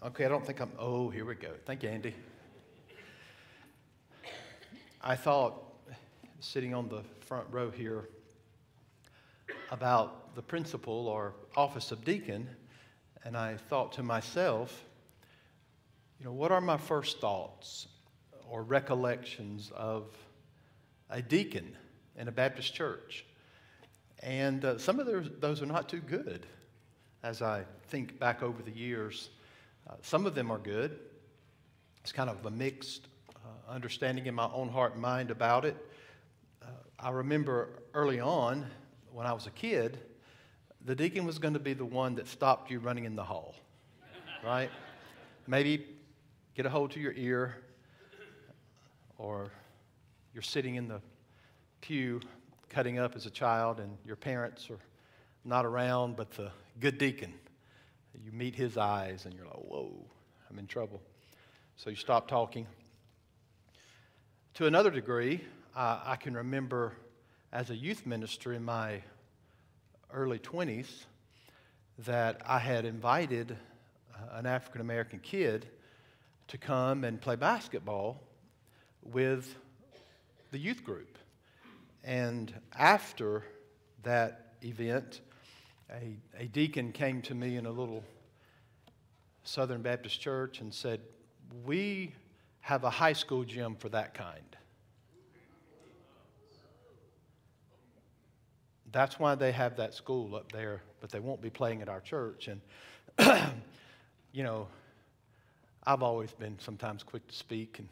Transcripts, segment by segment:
Okay, I don't think I'm. Oh, here we go. Thank you, Andy. I thought, sitting on the front row here, about the principal or office of deacon, and I thought to myself, you know, what are my first thoughts or recollections of a deacon in a Baptist church? And uh, some of those, those are not too good as I think back over the years. Uh, some of them are good. It's kind of a mixed uh, understanding in my own heart and mind about it. Uh, I remember early on when I was a kid, the deacon was going to be the one that stopped you running in the hall, right? Maybe get a hold to your ear, or you're sitting in the pew cutting up as a child, and your parents are not around, but the good deacon. You meet his eyes, and you're like, whoa, I'm in trouble. So you stop talking. To another degree, uh, I can remember as a youth minister in my early 20s that I had invited uh, an African American kid to come and play basketball with the youth group. And after that event, a, a deacon came to me in a little Southern Baptist church and said, We have a high school gym for that kind. That's why they have that school up there, but they won't be playing at our church. And, you know, I've always been sometimes quick to speak, and,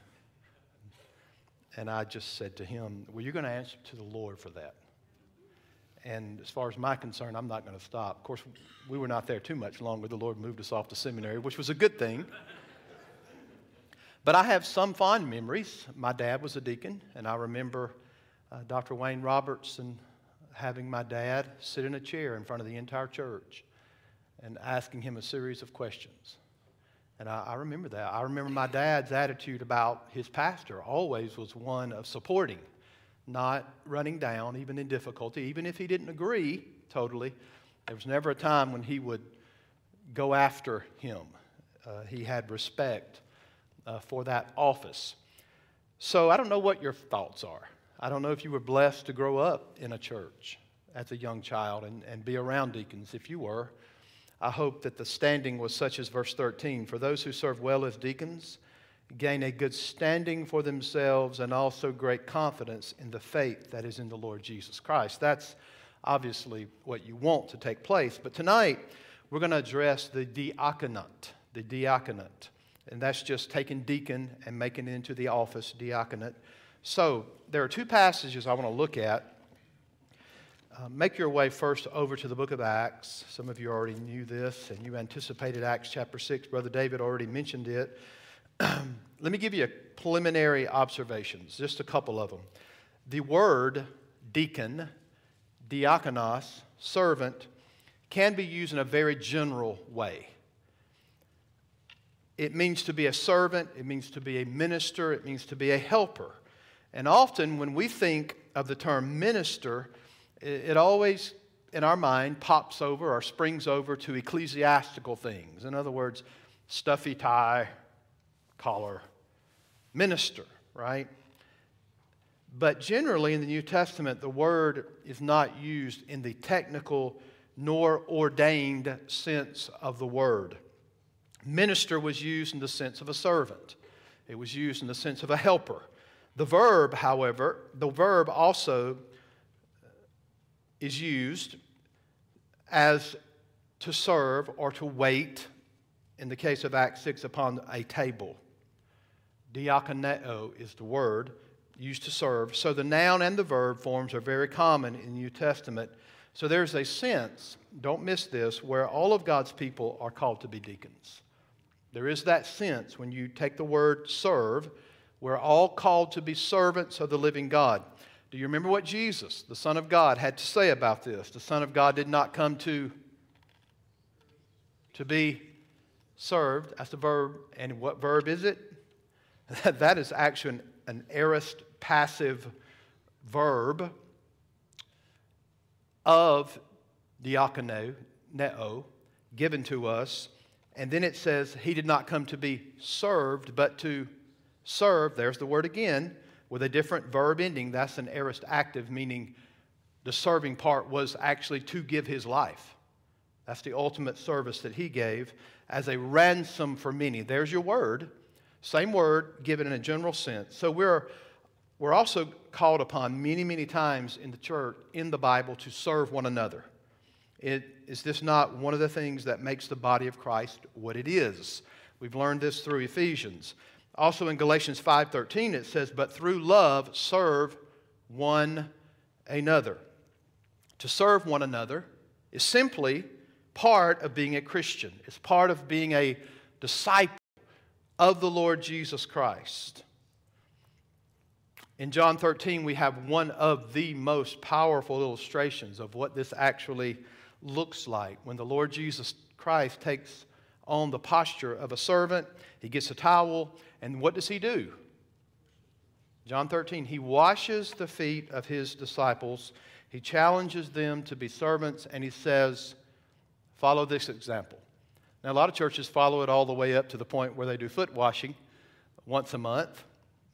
and I just said to him, Well, you're going to answer to the Lord for that. And as far as my concern, I'm not going to stop. Of course, we were not there too much longer. The Lord moved us off to seminary, which was a good thing. but I have some fond memories. My dad was a deacon, and I remember uh, Dr. Wayne Robertson having my dad sit in a chair in front of the entire church and asking him a series of questions. And I, I, remember that. I remember my dad's attitude about his pastor always was one of supporting, not running down, even in difficulty, even if he didn't agree totally. There was never a time when he would go after him. Uh, he had respect uh, for that office. So I don't know what your thoughts are. I don't know if you were blessed to grow up in a church as a young child and, and be around deacons. If you were, I hope that the standing was such as verse 13 For those who serve well as deacons gain a good standing for themselves and also great confidence in the faith that is in the Lord Jesus Christ. That's obviously what you want to take place. But tonight, we're going to address the diaconate, the diaconate. And that's just taking deacon and making it into the office, diaconate. So, there are two passages I want to look at. Uh, make your way first over to the book of Acts. Some of you already knew this and you anticipated Acts chapter 6. Brother David already mentioned it. Let me give you a preliminary observations, just a couple of them. The word deacon, diakonos, servant, can be used in a very general way. It means to be a servant, it means to be a minister, it means to be a helper. And often when we think of the term minister, it always, in our mind, pops over or springs over to ecclesiastical things. In other words, stuffy tie, collar, minister, right? But generally in the New Testament, the word is not used in the technical nor ordained sense of the word. Minister was used in the sense of a servant, it was used in the sense of a helper. The verb, however, the verb also is used as to serve or to wait, in the case of Acts 6, upon a table. Diakoneo is the word used to serve. So the noun and the verb forms are very common in the New Testament. So there's a sense, don't miss this, where all of God's people are called to be deacons. There is that sense when you take the word serve we're all called to be servants of the living God. Do you remember what Jesus, the Son of God, had to say about this? The Son of God did not come to, to be served. That's the verb. And what verb is it? that is actually an, aorist passive verb of diakono, neo, given to us. And then it says, He did not come to be served, but to serve. There's the word again, with a different verb ending. That's an aorist active, meaning the serving part was actually to give his life. That's the ultimate service that he gave as a ransom for many. There's your word. Same word given in a general sense. So we're, we're also called upon many, many times in the church, in the Bible, to serve one another. It, is this not one of the things that makes the body of Christ what it is? We've learned this through Ephesians. Also in Galatians 5:13 it says, "But through love serve one another." To serve one another is simply part of being a Christian. It's part of being a disciple of the Lord Jesus Christ. In John 13, we have one of the most powerful illustrations of what this actually looks like when the Lord Jesus Christ takes on the posture of a servant. He gets a towel, and what does he do? John 13, he washes the feet of his disciples. He challenges them to be servants, and he says, Follow this example. Now, a lot of churches follow it all the way up to the point where they do foot washing once a month.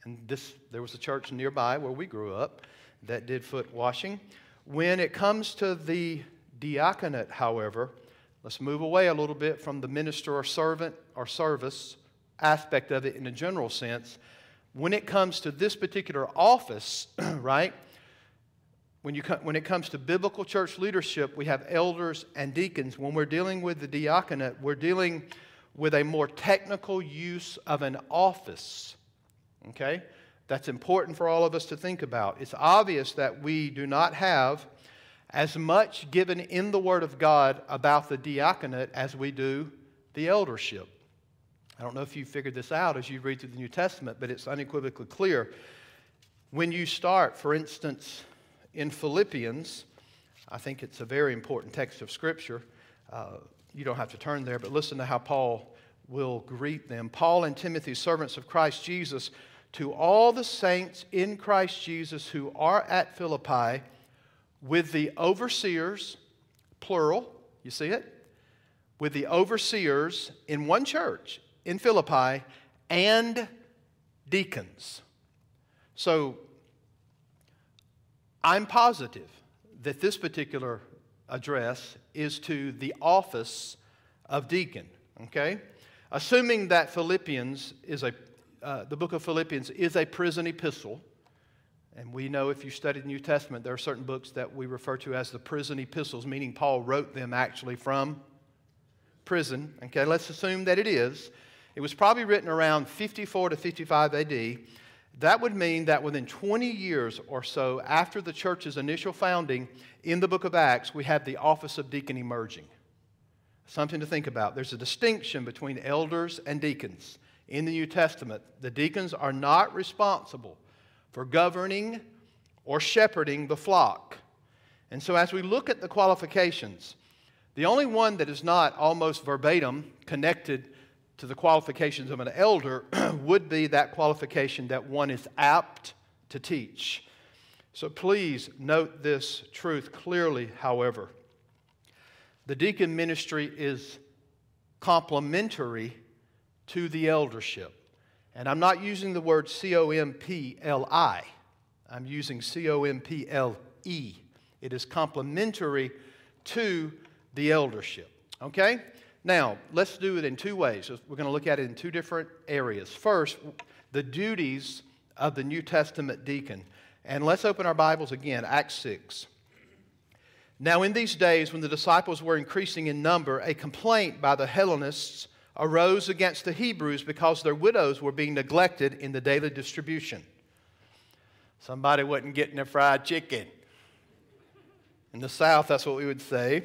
And this, there was a church nearby where we grew up that did foot washing. When it comes to the diaconate, however, let's move away a little bit from the minister or servant or service aspect of it in a general sense. When it comes to this particular office, right, when, you, when it comes to biblical church leadership, we have elders and deacons. When we're dealing with the diaconate, we're dealing with a more technical use of an office. Okay? That's important for all of us to think about. It's obvious that we do not have as much given in the Word of God about the diaconate as we do the eldership. I don't know if you figured this out as you read through the New Testament, but it's unequivocally clear. When you start, for instance, in Philippians, I think it's a very important text of Scripture. Uh, you don't have to turn there, but listen to how Paul will greet them. Paul and Timothy, servants of Christ Jesus, to all the saints in Christ Jesus who are at Philippi, with the overseers, plural, you see it? With the overseers in one church in Philippi and deacons. So I'm positive that this particular address is to the office of deacon, okay? Assuming that Philippians is a, uh, the book of Philippians is a prison epistle, and we know if you study the New Testament, there are certain books that we refer to as the prison epistles, meaning Paul wrote them actually from prison. Okay, let's assume that it is. It was probably written around 54 to 55 AD. That would mean that within 20 years or so after the church's initial founding in the book of Acts, we have the office of deacon emerging. Something to think about. There's a distinction between elders and deacons. In the New Testament, the deacons are not responsible for governing or shepherding the flock. And so, as we look at the qualifications, the only one that is not almost verbatim connected to the qualifications of an elder would be that qualification that one is apt to teach. So please note this truth clearly, however. The deacon ministry is complementary to the eldership. And I'm not using the word C O M P L I, I'm using C O M P L E. It is complementary to the eldership. Okay? Now, let's do it in two ways. We're going to look at it in two different areas. First, the duties of the New Testament deacon. And let's open our Bibles again, Acts 6. Now, in these days, when the disciples were increasing in number, a complaint by the Hellenists arose against the Hebrews because their widows were being neglected in the daily distribution. Somebody wasn't getting their fried chicken. In the South, that's what we would say.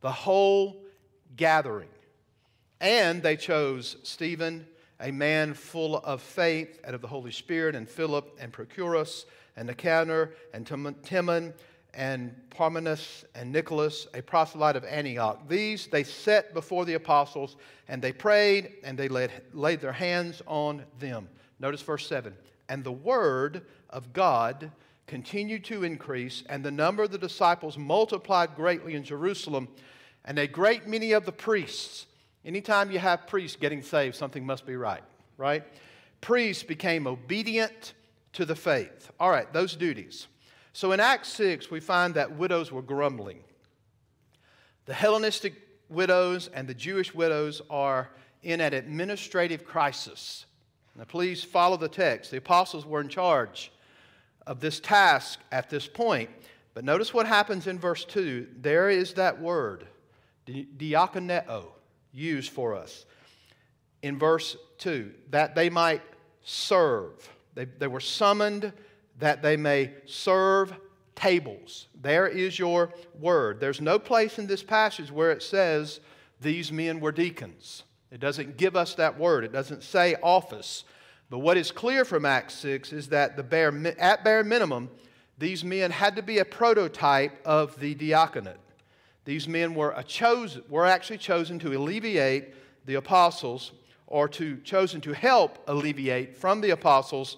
the whole gathering. And they chose Stephen, a man full of faith and of the Holy Spirit, and Philip, and Prochorus, and Nicanor, and Timon, and Parmenas, and Nicholas, a proselyte of Antioch. These they set before the apostles, and they prayed, and they laid, laid their hands on them. Notice verse 7. And the word of God continued to increase, and the number of the disciples multiplied greatly in Jerusalem, and a great many of the priests. Anytime you have priests getting saved, something must be right, right? Priests became obedient to the faith. All right, those duties. So in Acts 6, we find that widows were grumbling. The Hellenistic widows and the Jewish widows are in an administrative crisis. Now, please follow the text. The apostles were in charge of this task at this point. But notice what happens in verse 2. There is that word, diakoneo, used for us. In verse 2, that they might serve. They, they were summoned that they may serve tables. There is your word. There's no place in this passage where it says these men were deacons. It doesn't give us that word, it doesn't say office. But what is clear from Acts 6 is that the bare, at bare minimum, these men had to be a prototype of the diaconate. These men were, a chosen, were actually chosen to alleviate the apostles or to chosen to help alleviate from the apostles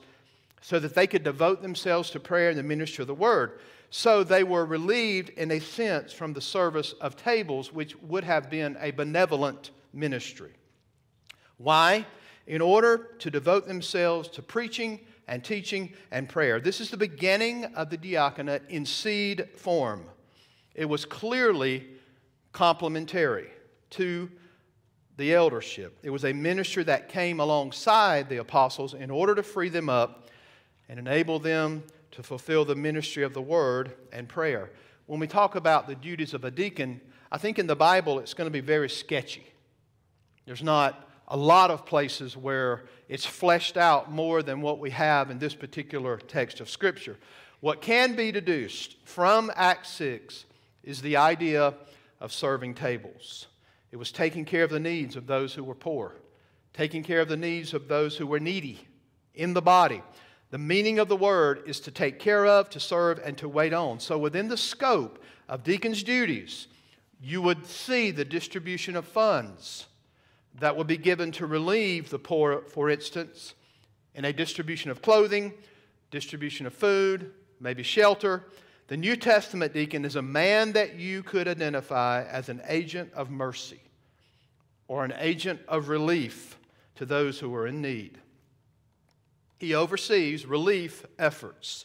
so that they could devote themselves to prayer and the ministry of the word. So they were relieved in a sense from the service of tables, which would have been a benevolent ministry. Why? In order to devote themselves to preaching and teaching and prayer. This is the beginning of the diaconate in seed form. It was clearly complementary to the eldership. It was a ministry that came alongside the apostles in order to free them up and enable them to fulfill the ministry of the word and prayer. When we talk about the duties of a deacon, I think in the Bible it's going to be very sketchy. There's not a lot of places where it's fleshed out more than what we have in this particular text of Scripture. What can be deduced from Acts 6 is the idea of serving tables. It was taking care of the needs of those who were poor, taking care of the needs of those who were needy in the body. The meaning of the word is to take care of, to serve, and to wait on. So, within the scope of deacons' duties, you would see the distribution of funds that will be given to relieve the poor, for instance, in a distribution of clothing, distribution of food, maybe shelter. The New Testament deacon is a man that you could identify as an agent of mercy or an agent of relief to those who are in need. He oversees relief efforts.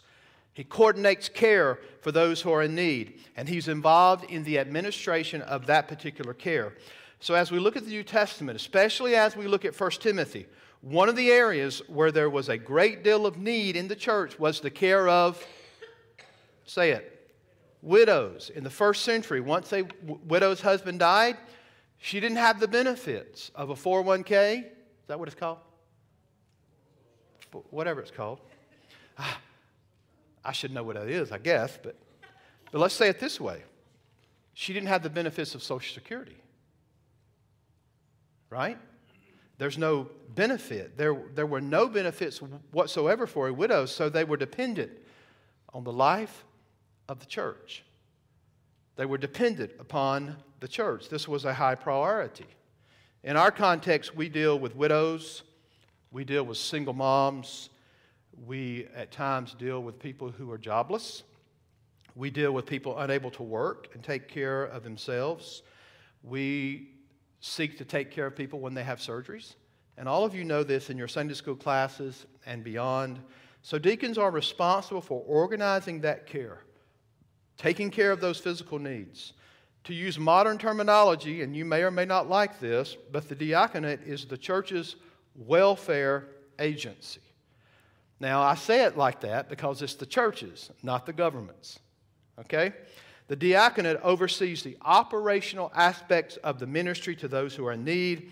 He coordinates care for those who are in need, and he's involved in the administration of that particular care. So, as we look at the New Testament, especially as we look at 1 Timothy, one of the areas where there was a great deal of need in the church was the care of, say it, widows. In the first century, once a widow's husband died, she didn't have the benefits of a 401k. Is that what it's called? Whatever it's called. Ah, I should know what that is, I guess, but, but let's say it this way she didn't have the benefits of Social Security right? There's no benefit. There, there were no benefits whatsoever for a widow, so they were dependent on the life of the church. They were dependent upon the church. This was a high priority. In our context, we deal with widows, we deal with single moms, we at times deal with people who are jobless, we deal with people unable to work and take care of themselves. We seek to take care of people when they have surgeries. And all of you know this in your Sunday school classes and beyond. So, deacons are responsible for organizing that care, taking care of those physical needs. To use modern terminology, and you may or may not like this, but the diaconate is the church's welfare agency. Now, I say it like that because it's the churches, not the governments. Okay? The diaconate oversees the operational aspects of the ministry to those who are in need.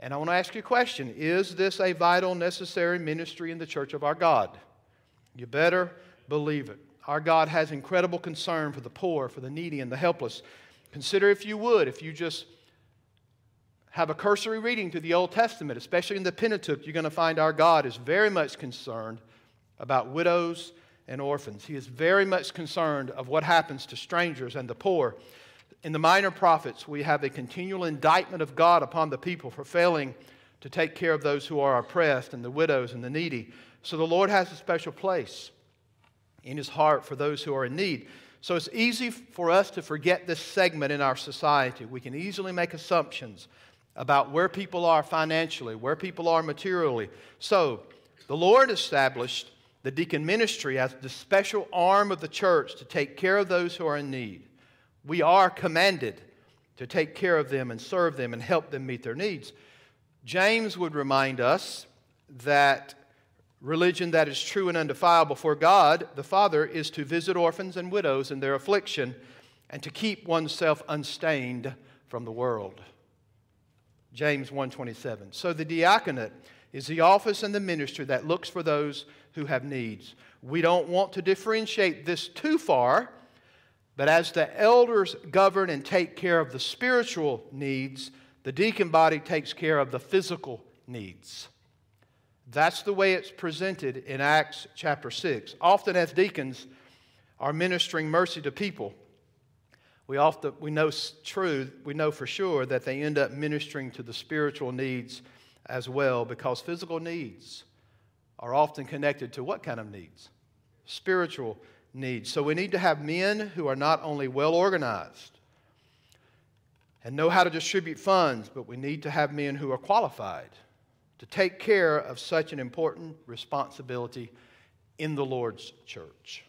And I want to ask you a question Is this a vital, necessary ministry in the church of our God? You better believe it. Our God has incredible concern for the poor, for the needy, and the helpless. Consider, if you would, if you just have a cursory reading through the Old Testament, especially in the Pentateuch, you're going to find our God is very much concerned about widows and orphans. He is very much concerned of what happens to strangers and the poor. In the minor prophets, we have a continual indictment of God upon the people for failing to take care of those who are oppressed and the widows and the needy. So the Lord has a special place in his heart for those who are in need. So it's easy for us to forget this segment in our society. We can easily make assumptions about where people are financially, where people are materially. So the Lord established the deacon ministry as the special arm of the church to take care of those who are in need. We are commanded to take care of them and serve them and help them meet their needs. James would remind us that religion that is true and undefiled before God the Father is to visit orphans and widows in their affliction and to keep oneself unstained from the world. James 1:27. So the diaconate is the office and the ministry that looks for those who have needs. We don't want to differentiate this too far, but as the elders govern and take care of the spiritual needs, the deacon body takes care of the physical needs. That's the way it's presented in Acts chapter 6. Often, as deacons are ministering mercy to people, we often we know true, we know for sure that they end up ministering to the spiritual needs as well, because physical needs are often connected to what kind of needs? Spiritual needs. So we need to have men who are not only well organized and know how to distribute funds, but we need to have men who are qualified to take care of such an important responsibility in the Lord's church.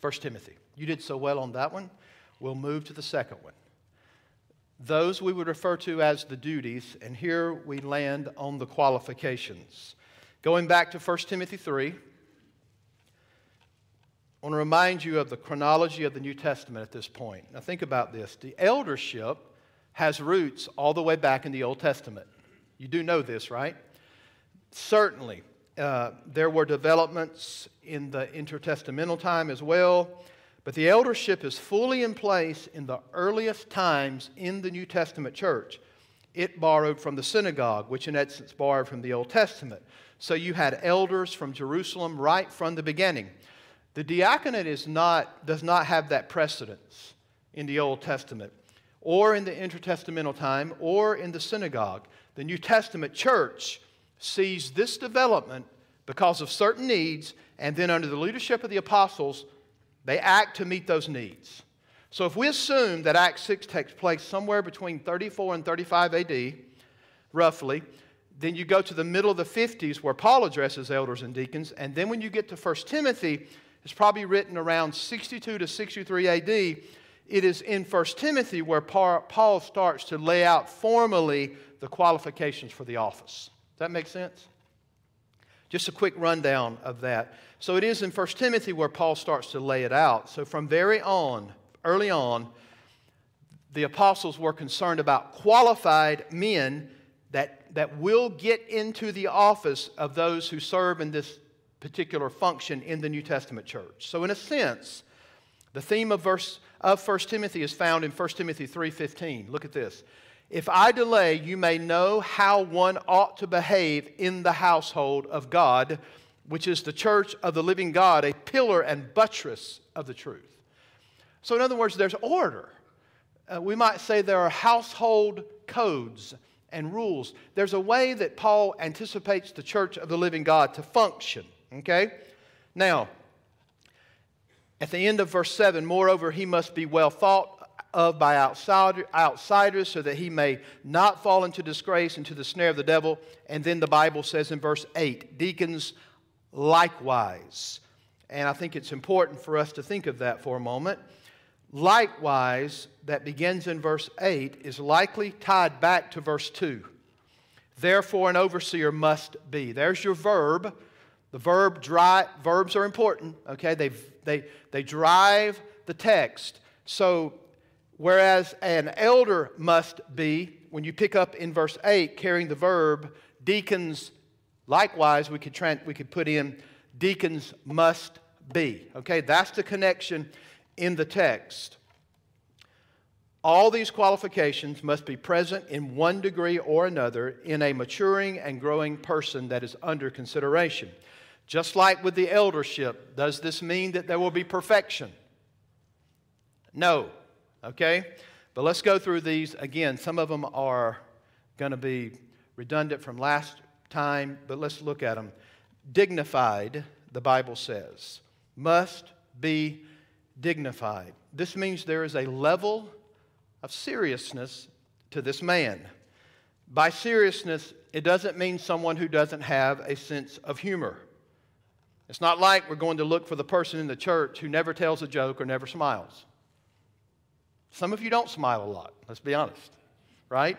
1 Timothy. You did so well on that one. We'll move to the second one. Those we would refer to as the duties, and here we land on the qualifications. Going back to 1 Timothy 3, I want to remind you of the chronology of the New Testament at this point. Now, think about this the eldership has roots all the way back in the Old Testament. You do know this, right? Certainly. Uh, there were developments in the intertestamental time as well, but the eldership is fully in place in the earliest times in the New Testament church. It borrowed from the synagogue, which in essence borrowed from the Old Testament. So you had elders from Jerusalem right from the beginning. The diaconate is not, does not have that precedence in the Old Testament or in the intertestamental time or in the synagogue the New Testament church sees this development because of certain needs, and then under the leadership of the apostles, they act to meet those needs. So if we assume that Acts 6 takes place somewhere between 34 and 35 AD, roughly, then you go to the middle of the 50s where Paul addresses elders and deacons, and then when you get to 1 Timothy, it's probably written around 62 to 63 AD. It is in 1 Timothy where Paul starts to lay out formally the qualifications for the office. Does that make sense? Just a quick rundown of that. So it is in 1 Timothy where Paul starts to lay it out. So from very on, early on, the apostles were concerned about qualified men that, that will get into the office of those who serve in this particular function in the New Testament church. So in a sense, the theme of verse of 1 Timothy is found in 1 Timothy 3:15. Look at this. If I delay, you may know how one ought to behave in the household of God, which is the church of the living God, a pillar and buttress of the truth. So, in other words, there's order. Uh, we might say there are household codes and rules. There's a way that Paul anticipates the church of the living God to function. Okay? Now, at the end of verse 7, moreover, he must be well thought of by outsider, outsiders so that he may not fall into disgrace, into the snare of the devil. And then the Bible says in verse 8, deacons likewise. And I think it's important for us to think of that for a moment. Likewise, that begins in verse 8, is likely tied back to verse 2. Therefore, an overseer must be. There's your verb. The verb dri- verbs are important, okay? They, they, they drive the text. So Whereas an elder must be, when you pick up in verse 8, carrying the verb, deacons, likewise, we could, we could put in deacons must be. Okay, that's the connection in the text. all these qualifications must be present in one degree or another in a maturing and growing person that is under consideration. Just like with the eldership, does this mean that there will be perfection? No. Okay? But let's go through these again. Some of them are going to be redundant from last time, but let's look at them. Dignified, the Bible says, must be dignified. This means there is a level of seriousness to this man. By seriousness, it doesn't mean someone who doesn't have a sense of humor. It's not like we're going to look for the person in the church who never tells a joke or never smiles. Some of you don't smile a lot, let's be honest, right?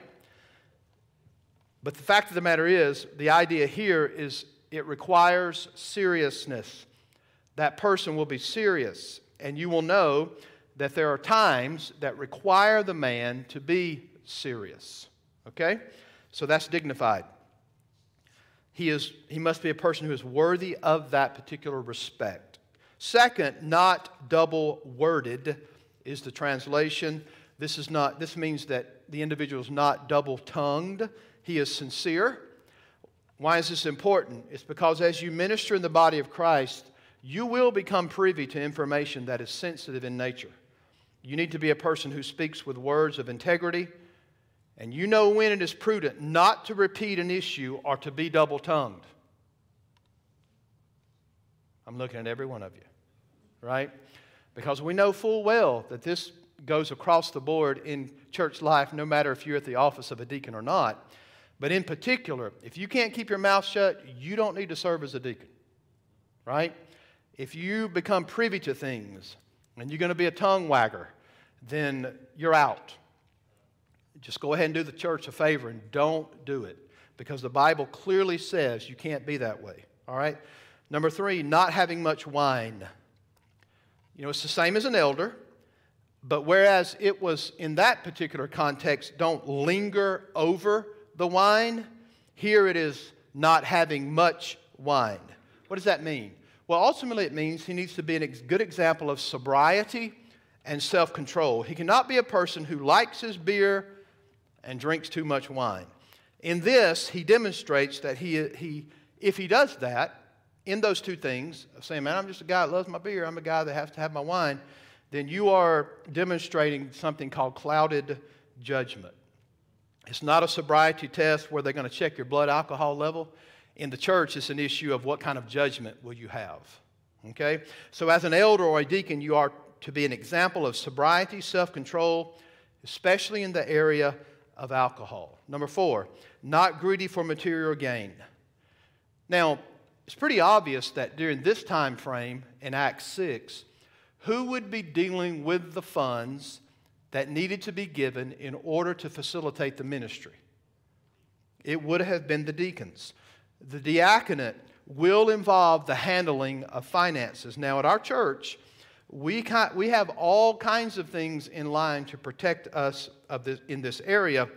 But the fact of the matter is, the idea here is it requires seriousness. That person will be serious, and you will know that there are times that require the man to be serious. Okay? So that's dignified. He, is, he must be a person who is worthy of that particular respect. Second, not double worded is the translation. This, is not, this means that the individual is not double tongued, he is sincere. Why is this important? It's because as you minister in the body of Christ, you will become privy to information that is sensitive in nature. You need to be a person who speaks with words of integrity, and you know when it is prudent not to repeat an issue or to be double tongued. I'm looking at every one of you, right? Because we know full well that this goes across the board in church life, no matter if you're at the office of a deacon or not. But in particular, if you can't keep your mouth shut, you don't need to serve as a deacon, right? If you become privy to things and you're going to be a tongue wagger, then you're out. Just go ahead and do the church a favor and don't do it because the Bible clearly says you can't be that way. All right? Number three, not having much wine. You know, it's the same as an elder, but whereas it was in that particular context, don't linger over the wine, here it is not having much wine. What does that mean? Well, ultimately, it means he needs to be a good example of sobriety and self control. He cannot be a person who likes his beer and drinks too much wine. In this, he demonstrates that he, he, if he does that, in those two things, saying, man, I'm just a guy that loves my beer, I'm a guy that has to have my wine, then you are demonstrating something called clouded judgment. It's not a sobriety test where they're going to check your blood alcohol level in the church, it's an issue of what kind of judgment will you have. Okay? So, as an elder or a deacon, you are to be an example of sobriety, self control, especially in the area of alcohol. Number four, not greedy for material gain. Now, it's pretty obvious that during this time frame in Acts 6, who would be dealing with the funds that needed to be given in order to facilitate the ministry? It would have been the deacons. The diaconate will involve the handling of finances. Now, at our church, we, we have all kinds of things in line to protect us of this, in this area,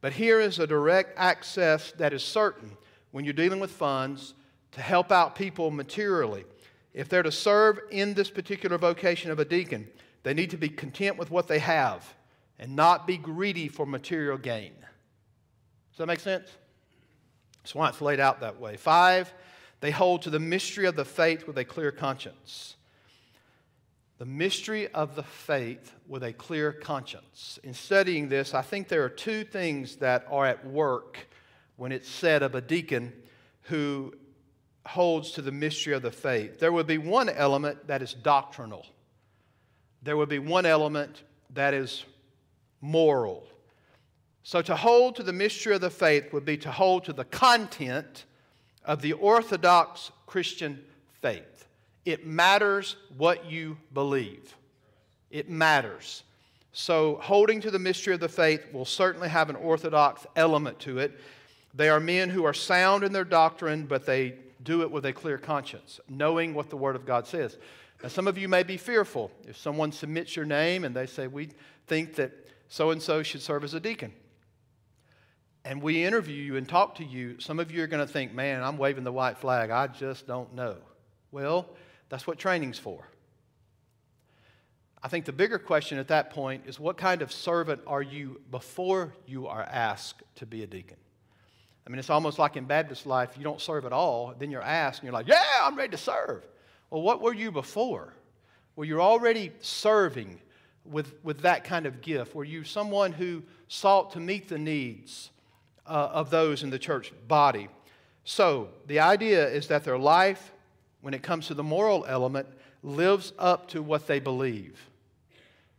but here is a direct access that is certain when you're dealing with funds to help out people materially. If they're to serve in this particular vocation of a deacon, they need to be content with what they have and not be greedy for material gain. Does that make sense? That's why it's laid out that way. Five, they hold to the mystery of the faith with a clear conscience. The mystery of the faith with a clear conscience. In studying this, I think there are two things that are at work when it's said of a deacon who holds to the mystery of the faith. There would be one element that is doctrinal, there would be one element that is moral. So, to hold to the mystery of the faith would be to hold to the content of the Orthodox Christian faith. It matters what you believe, it matters. So, holding to the mystery of the faith will certainly have an Orthodox element to it. They are men who are sound in their doctrine, but they do it with a clear conscience, knowing what the Word of God says. Now, some of you may be fearful if someone submits your name and they say, We think that so and so should serve as a deacon and we interview you and talk to you, some of you are going to think, man, I'm waving the white flag. I just don't know. Well, that's what training's for. I think the bigger question at that point is what kind of servant are you before you are asked to be a deacon? I mean, it's almost like in Baptist life, you don't serve at all, then you're asked, and you're like, yeah, I'm ready to serve. Well, what were you before? Well, you're already serving with, with that kind of gift. Were you someone who sought to meet the needs uh, of those in the church body? So, the idea is that their life, when it comes to the moral element, lives up to what they believe.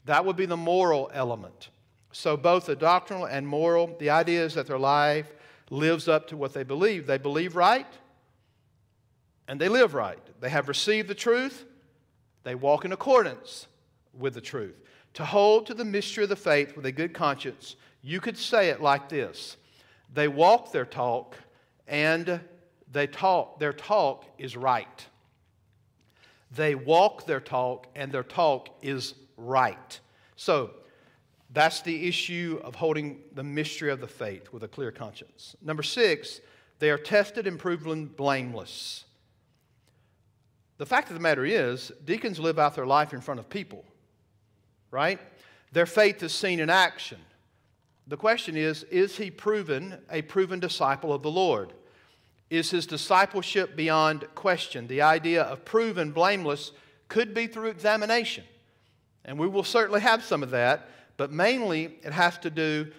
That would be the moral element. So, both the doctrinal and moral, the idea is that their life lives up to what they believe. They believe right, and they live right. They have received the truth, they walk in accordance with the truth. To hold to the mystery of the faith with a good conscience, you could say it like this They walk their talk, and they talk, their talk is right. They walk their talk, and their talk is right. So, that's the issue of holding the mystery of the faith with a clear conscience. Number six, they are tested and proven blameless. The fact of the matter is, deacons live out their life in front of people, right? Their faith is seen in action. The question is is he proven a proven disciple of the Lord? Is his discipleship beyond question? The idea of proven blameless could be through examination. And we will certainly have some of that, but mainly it has to do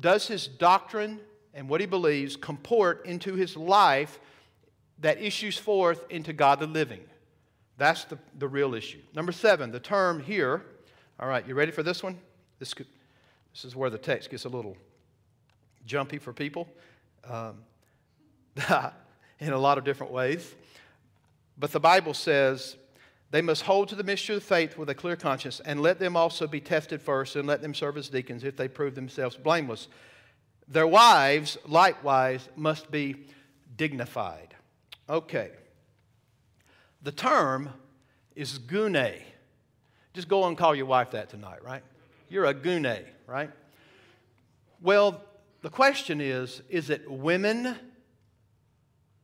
does his doctrine and what he believes comport into his life that issues forth into godly living? That's the, the real issue. Number seven, the term here. All right, you ready for this one? This, could, this is where the text gets a little jumpy for people um, in a lot of different ways. But the Bible says they must hold to the mystery of faith with a clear conscience, and let them also be tested first, and let them serve as deacons if they prove themselves blameless. Their wives, likewise, must be dignified. Okay. The term is gune. Just go and call your wife that tonight, right? You're a gune, right? Well, the question is is it women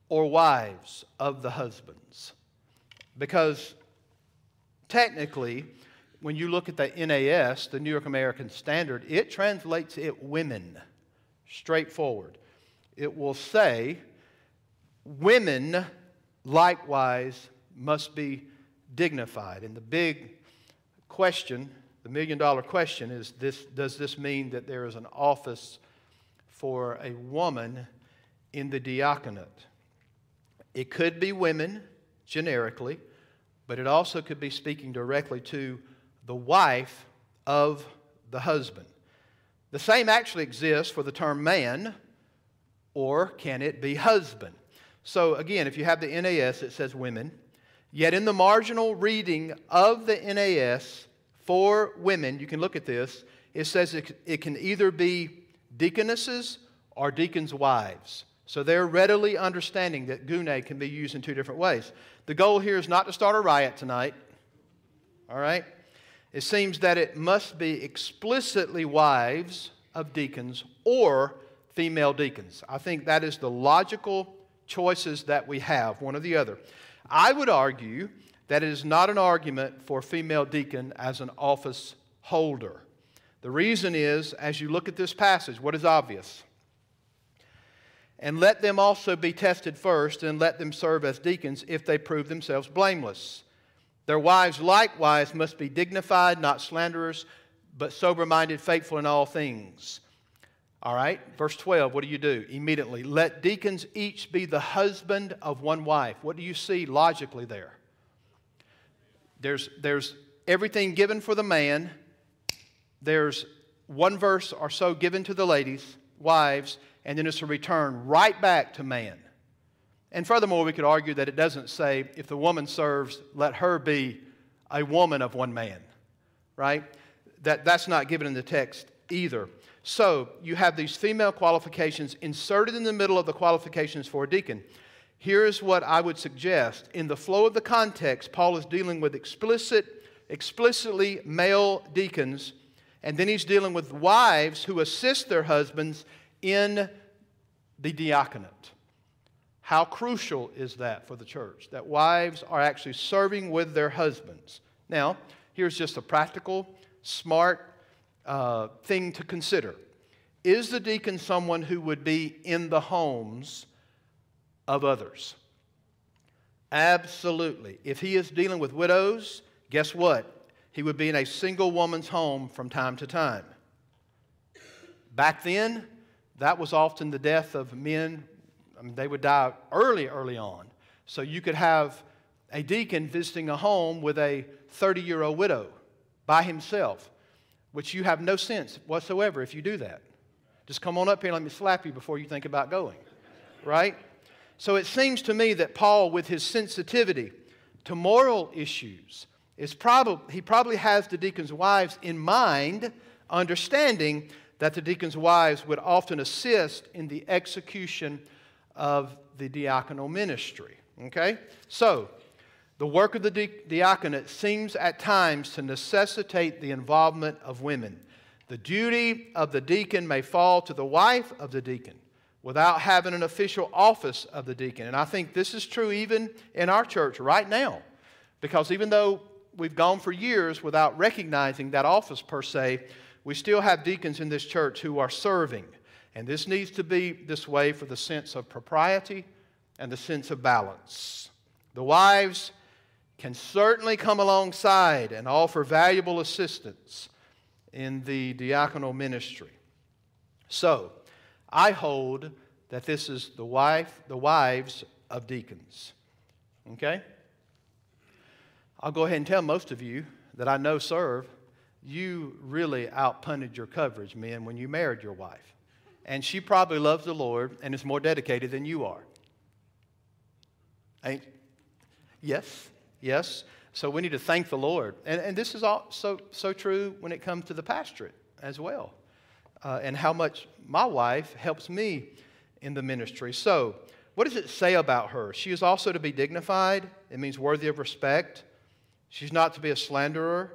or wives of the husbands? Because technically, when you look at the NAS, the New York American Standard, it translates it women, straightforward. It will say, women likewise must be dignified. And the big question, the million dollar question is this, does this mean that there is an office for a woman in the diaconate? It could be women generically but it also could be speaking directly to the wife of the husband. The same actually exists for the term man, or can it be husband? So, again, if you have the NAS, it says women. Yet in the marginal reading of the NAS for women, you can look at this, it says it, it can either be deaconesses or deacons' wives. So they're readily understanding that gune can be used in two different ways. The goal here is not to start a riot tonight. All right? It seems that it must be explicitly wives of deacons or female deacons. I think that is the logical choices that we have, one or the other. I would argue that it is not an argument for female deacon as an office holder. The reason is, as you look at this passage, what is obvious? And let them also be tested first, and let them serve as deacons if they prove themselves blameless. Their wives likewise must be dignified, not slanderers, but sober minded, faithful in all things. All right, verse 12, what do you do? Immediately, let deacons each be the husband of one wife. What do you see logically there? There's, there's everything given for the man, there's one verse or so given to the ladies, wives, and then it's a return right back to man. And furthermore, we could argue that it doesn't say, if the woman serves, let her be a woman of one man, right? That, that's not given in the text either. So you have these female qualifications inserted in the middle of the qualifications for a deacon. Here's what I would suggest. In the flow of the context, Paul is dealing with explicit, explicitly male deacons, and then he's dealing with wives who assist their husbands in the diaconate. How crucial is that for the church? That wives are actually serving with their husbands. Now, here's just a practical, smart uh, thing to consider. Is the deacon someone who would be in the homes of others? Absolutely. If he is dealing with widows, guess what? He would be in a single woman's home from time to time. Back then, that was often the death of men. I mean, they would die early, early on. So you could have a deacon visiting a home with a 30 year old widow by himself, which you have no sense whatsoever if you do that. Just come on up here and let me slap you before you think about going, right? So it seems to me that Paul, with his sensitivity to moral issues, is probably, he probably has the deacons' wives in mind, understanding that the deacons' wives would often assist in the execution of the diaconal ministry. Okay? So, the work of the diaconate seems at times to necessitate the involvement of women. The duty of the deacon may fall to the wife of the deacon without having an official office of the deacon. And I think this is true even in our church right now. Because even though we've gone for years without recognizing that office per se, we still have deacons in this church who are serving. And this needs to be this way for the sense of propriety and the sense of balance. The wives can certainly come alongside and offer valuable assistance in the diaconal ministry. So, I hold that this is the wife, the wives of deacons. Okay? I'll go ahead and tell most of you that I know serve, you really outpunted your coverage, men, when you married your wife. And she probably loves the Lord and is more dedicated than you are. Ain't? Yes, yes. So we need to thank the Lord. And, and this is also so true when it comes to the pastorate as well uh, and how much my wife helps me in the ministry. So, what does it say about her? She is also to be dignified, it means worthy of respect. She's not to be a slanderer.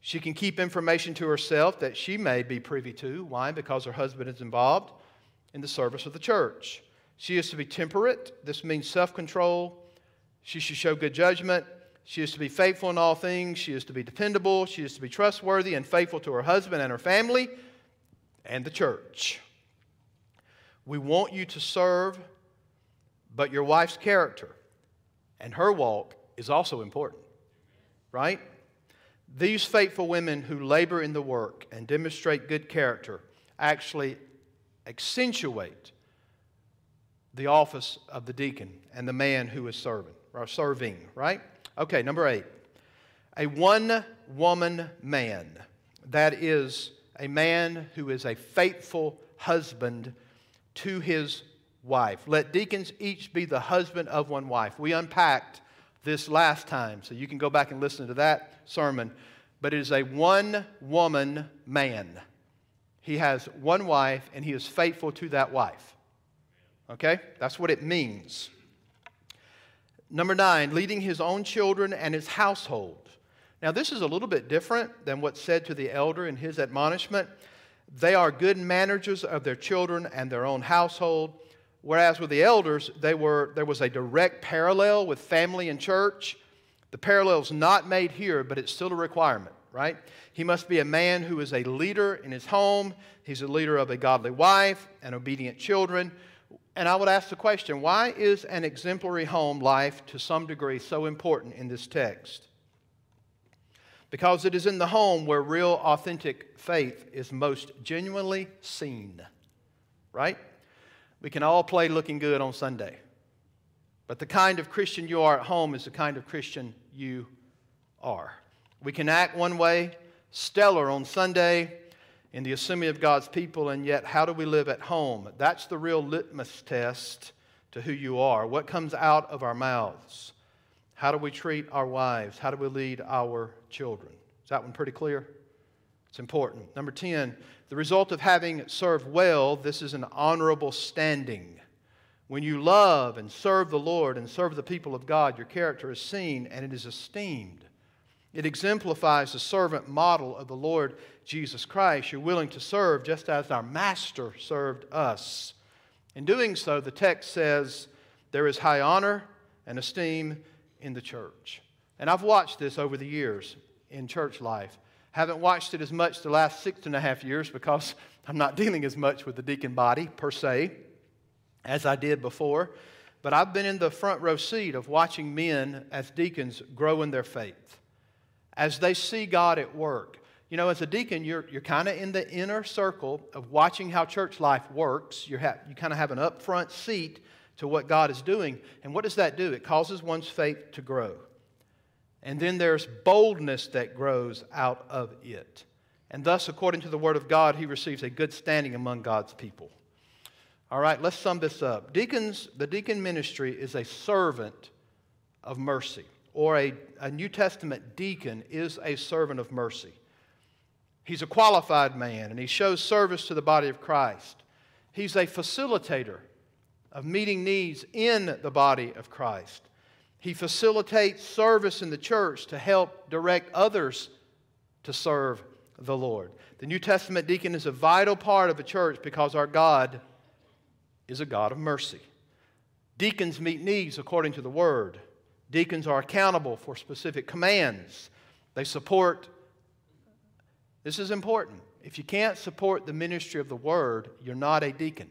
She can keep information to herself that she may be privy to. Why? Because her husband is involved in the service of the church. She is to be temperate. This means self control. She should show good judgment. She is to be faithful in all things. She is to be dependable. She is to be trustworthy and faithful to her husband and her family and the church. We want you to serve, but your wife's character and her walk is also important, right? These faithful women who labor in the work and demonstrate good character actually accentuate the office of the deacon and the man who is serving, or serving, right? Okay, number eight. A one woman man. That is a man who is a faithful husband to his wife. Let deacons each be the husband of one wife. We unpacked this last time, so you can go back and listen to that sermon. But it is a one woman man. He has one wife, and he is faithful to that wife. Okay? That's what it means. Number nine, leading his own children and his household. Now, this is a little bit different than what's said to the elder in his admonishment. They are good managers of their children and their own household, whereas with the elders, they were, there was a direct parallel with family and church. The parallel is not made here, but it's still a requirement, right? He must be a man who is a leader in his home, he's a leader of a godly wife and obedient children. And I would ask the question why is an exemplary home life to some degree so important in this text? Because it is in the home where real, authentic faith is most genuinely seen. Right? We can all play looking good on Sunday. But the kind of Christian you are at home is the kind of Christian you are. We can act one way, stellar on Sunday in the assembly of God's people, and yet how do we live at home? That's the real litmus test to who you are. What comes out of our mouths? How do we treat our wives? How do we lead our children? Is that one pretty clear? It's important. Number 10, the result of having served well, this is an honorable standing. When you love and serve the Lord and serve the people of God, your character is seen and it is esteemed. It exemplifies the servant model of the Lord Jesus Christ. You're willing to serve just as our Master served us. In doing so, the text says there is high honor and esteem in the church. And I've watched this over the years. in church life. Haven't watched it as much the last six and a half years because I'm not dealing as much with the deacon body per se as I did before. But I've been in the front row seat of watching men as deacons grow in their faith, as they see God at work. You know, as a deacon, you're, you're kind of in the inner circle of watching how church life works. you ha- you kind of have an upfront seat to what God is doing. And what does that do? It causes one's faith to grow. And then there's boldness that grows out of it. And thus, according to the Word of God, he receives a good standing among God's people. All right, let's sum this up. Deacons, the deacon ministry is a servant of mercy, or a, a New Testament deacon is a servant of mercy. He's a qualified man, and he shows service to the body of Christ. He's a facilitator of meeting needs in the body of Christ. He facilitates service in the church to help direct others to serve the Lord. The New Testament deacon is a vital part of a church because our God is a God of mercy. Deacons meet needs according to the word. Deacons are accountable for specific commands. They support, this is important. If you can't support the ministry of the word, you're not a deacon.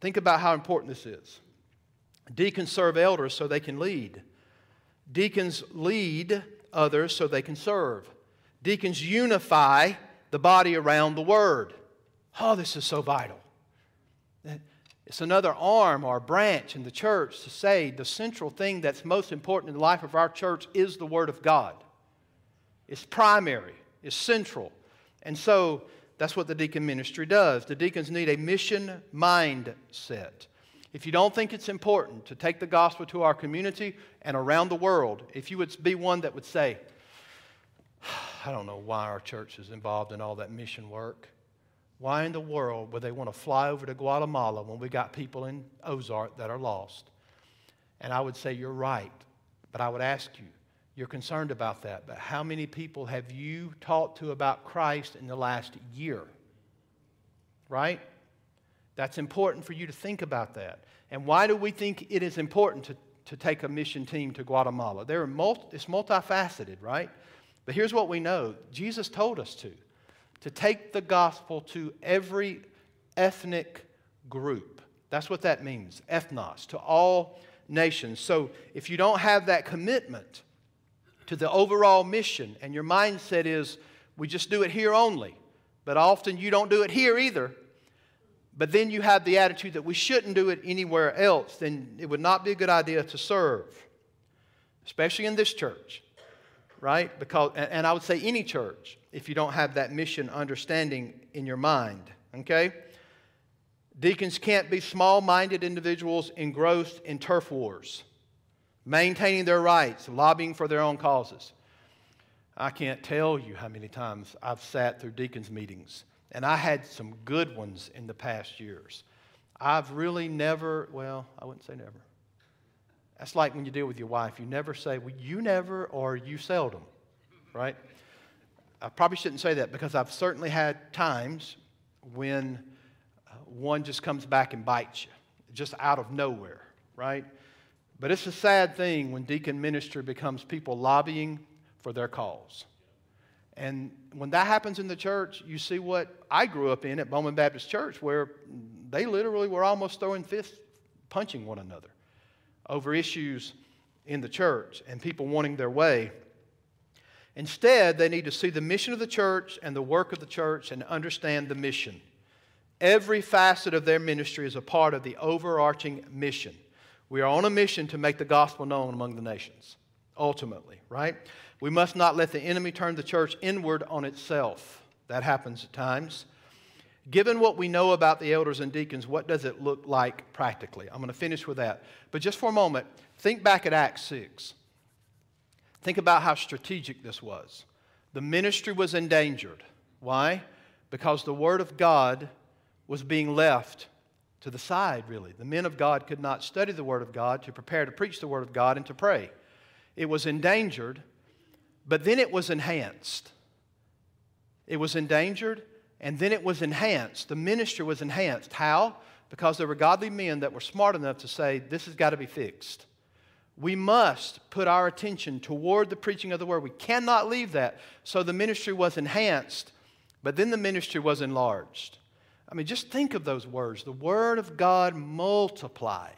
Think about how important this is. Deacons serve elders so they can lead. Deacons lead others so they can serve. Deacons unify the body around the word. Oh, this is so vital. It's another arm or branch in the church to say the central thing that's most important in the life of our church is the Word of God. It's primary, it's central. And so that's what the deacon ministry does. The deacons need a mission mindset. If you don't think it's important to take the gospel to our community and around the world, if you would be one that would say, I don't know why our church is involved in all that mission work. Why in the world would they want to fly over to Guatemala when we got people in Ozark that are lost? And I would say, You're right. But I would ask you, you're concerned about that, but how many people have you talked to about Christ in the last year? Right? That's important for you to think about that. And why do we think it is important to, to take a mission team to Guatemala? There are multi, it's multifaceted, right? But here's what we know Jesus told us to to take the gospel to every ethnic group. That's what that means, ethnos, to all nations. So if you don't have that commitment to the overall mission and your mindset is, we just do it here only, but often you don't do it here either, but then you have the attitude that we shouldn't do it anywhere else, then it would not be a good idea to serve, especially in this church, right? Because, and I would say any church if you don't have that mission understanding in your mind. Okay? Deacons can't be small minded individuals engrossed in turf wars, maintaining their rights, lobbying for their own causes. I can't tell you how many times I've sat through deacons' meetings, and I had some good ones in the past years. I've really never, well, I wouldn't say never. That's like when you deal with your wife. You never say, well, you never or you seldom, right? I probably shouldn't say that because I've certainly had times when uh, one just comes back and bites you, just out of nowhere, right? But it's a sad thing when deacon ministry becomes people lobbying for their cause. And when that happens in the church, you see what I grew up in at Bowman Baptist Church, where they literally were almost throwing fists, punching one another over issues in the church and people wanting their way. Instead, they need to see the mission of the church and the work of the church and understand the mission. Every facet of their ministry is a part of the overarching mission. We are on a mission to make the gospel known among the nations, ultimately, right? We must not let the enemy turn the church inward on itself. That happens at times. Given what we know about the elders and deacons, what does it look like practically? I'm going to finish with that. But just for a moment, think back at Acts 6. Think about how strategic this was. The ministry was endangered. Why? Because the Word of God was being left to the side, really. The men of God could not study the Word of God to prepare to preach the Word of God and to pray. It was endangered, but then it was enhanced. It was endangered, and then it was enhanced. The ministry was enhanced. How? Because there were godly men that were smart enough to say, This has got to be fixed We must put our attention toward the preaching of the word. We cannot leave that. So the ministry was enhanced, but then the ministry was enlarged. I mean, just think of those words. The word of God multiplied.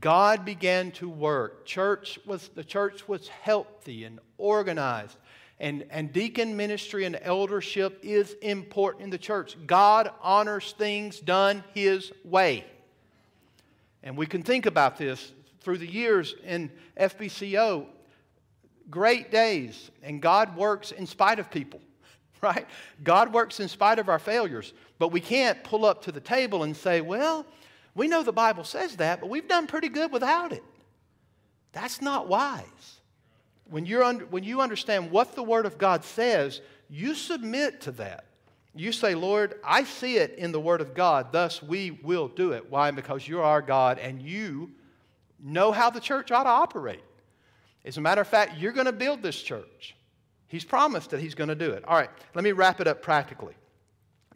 God began to work. Church was, the church was healthy and organized. And, and deacon ministry and eldership is important in the church. God honors things done His way. And we can think about this through the years in FBCO. Great days, and God works in spite of people, right? God works in spite of our failures. But we can't pull up to the table and say, well, we know the Bible says that, but we've done pretty good without it. That's not wise. When, you're under, when you understand what the Word of God says, you submit to that. You say, Lord, I see it in the Word of God, thus we will do it. Why? Because you're our God and you know how the church ought to operate. As a matter of fact, you're going to build this church. He's promised that He's going to do it. All right, let me wrap it up practically.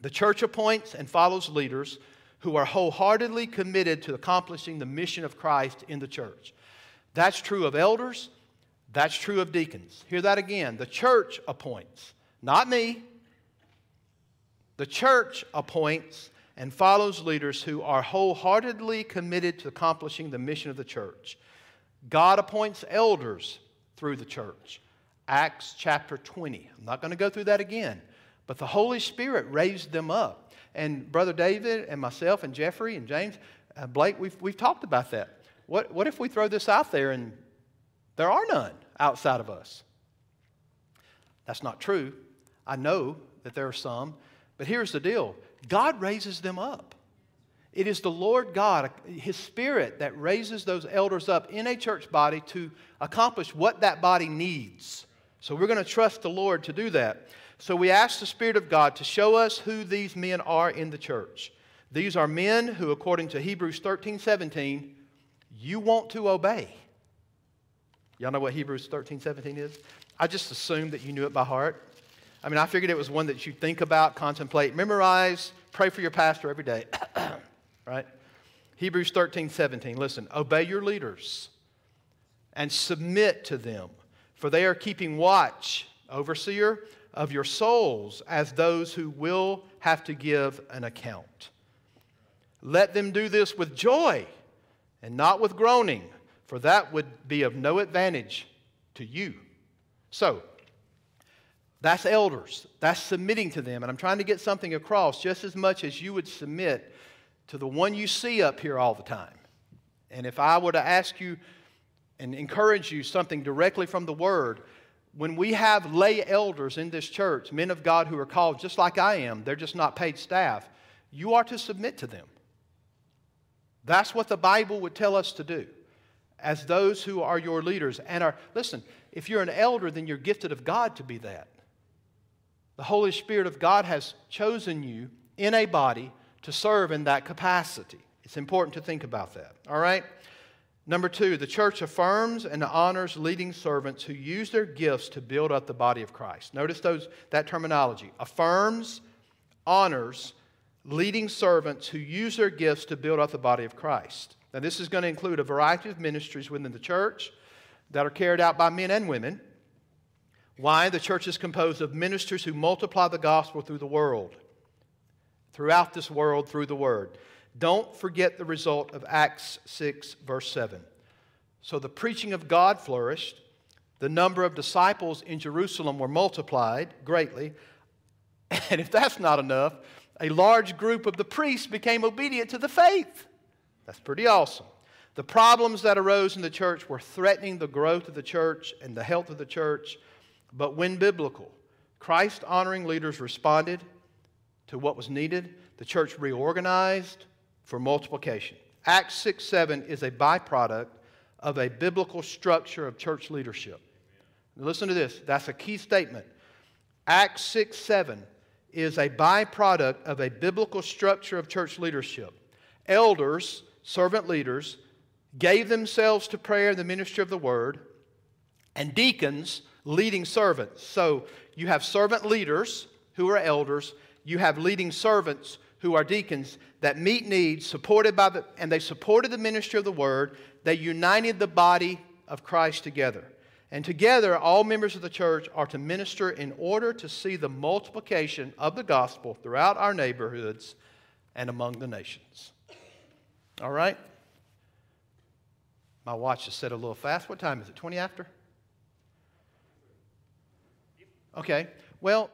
The church appoints and follows leaders who are wholeheartedly committed to accomplishing the mission of Christ in the church. That's true of elders, that's true of deacons. Hear that again. The church appoints, not me. The church appoints and follows leaders who are wholeheartedly committed to accomplishing the mission of the church. God appoints elders through the church. Acts chapter 20. I'm not going to go through that again, but the Holy Spirit raised them up. And Brother David and myself and Jeffrey and James, uh, Blake, we've, we've talked about that. What, what if we throw this out there and there are none outside of us? That's not true. I know that there are some, but here's the deal God raises them up. It is the Lord God, His Spirit, that raises those elders up in a church body to accomplish what that body needs. So we're going to trust the Lord to do that. So we ask the Spirit of God to show us who these men are in the church. These are men who, according to Hebrews 13 17, you want to obey. Y'all know what Hebrews 13 17 is? I just assumed that you knew it by heart. I mean, I figured it was one that you think about, contemplate, memorize, pray for your pastor every day. right? Hebrews 13 17. Listen, obey your leaders and submit to them, for they are keeping watch, overseer, of your souls as those who will have to give an account. Let them do this with joy and not with groaning, for that would be of no advantage to you. So, that's elders. That's submitting to them. And I'm trying to get something across just as much as you would submit to the one you see up here all the time. And if I were to ask you and encourage you something directly from the Word, when we have lay elders in this church, men of God who are called just like I am, they're just not paid staff, you are to submit to them. That's what the Bible would tell us to do as those who are your leaders and are, listen, if you're an elder, then you're gifted of God to be that. The Holy Spirit of God has chosen you in a body to serve in that capacity. It's important to think about that, all right? Number two, the church affirms and honors leading servants who use their gifts to build up the body of Christ. Notice those, that terminology affirms, honors leading servants who use their gifts to build up the body of Christ. Now, this is going to include a variety of ministries within the church that are carried out by men and women. Why? The church is composed of ministers who multiply the gospel through the world, throughout this world, through the word. Don't forget the result of Acts 6, verse 7. So the preaching of God flourished, the number of disciples in Jerusalem were multiplied greatly, and if that's not enough, a large group of the priests became obedient to the faith. That's pretty awesome. The problems that arose in the church were threatening the growth of the church and the health of the church, but when biblical, Christ honoring leaders responded to what was needed. The church reorganized, for multiplication. Acts 6 7 is a byproduct of a biblical structure of church leadership. Now listen to this, that's a key statement. Acts 6 7 is a byproduct of a biblical structure of church leadership. Elders, servant leaders, gave themselves to prayer and the ministry of the word, and deacons, leading servants. So you have servant leaders who are elders, you have leading servants who are deacons that meet needs supported by the and they supported the ministry of the word they united the body of Christ together. And together, all members of the church are to minister in order to see the multiplication of the gospel throughout our neighborhoods and among the nations. All right? My watch is set a little fast. What time is it? 20 after? Okay. Well,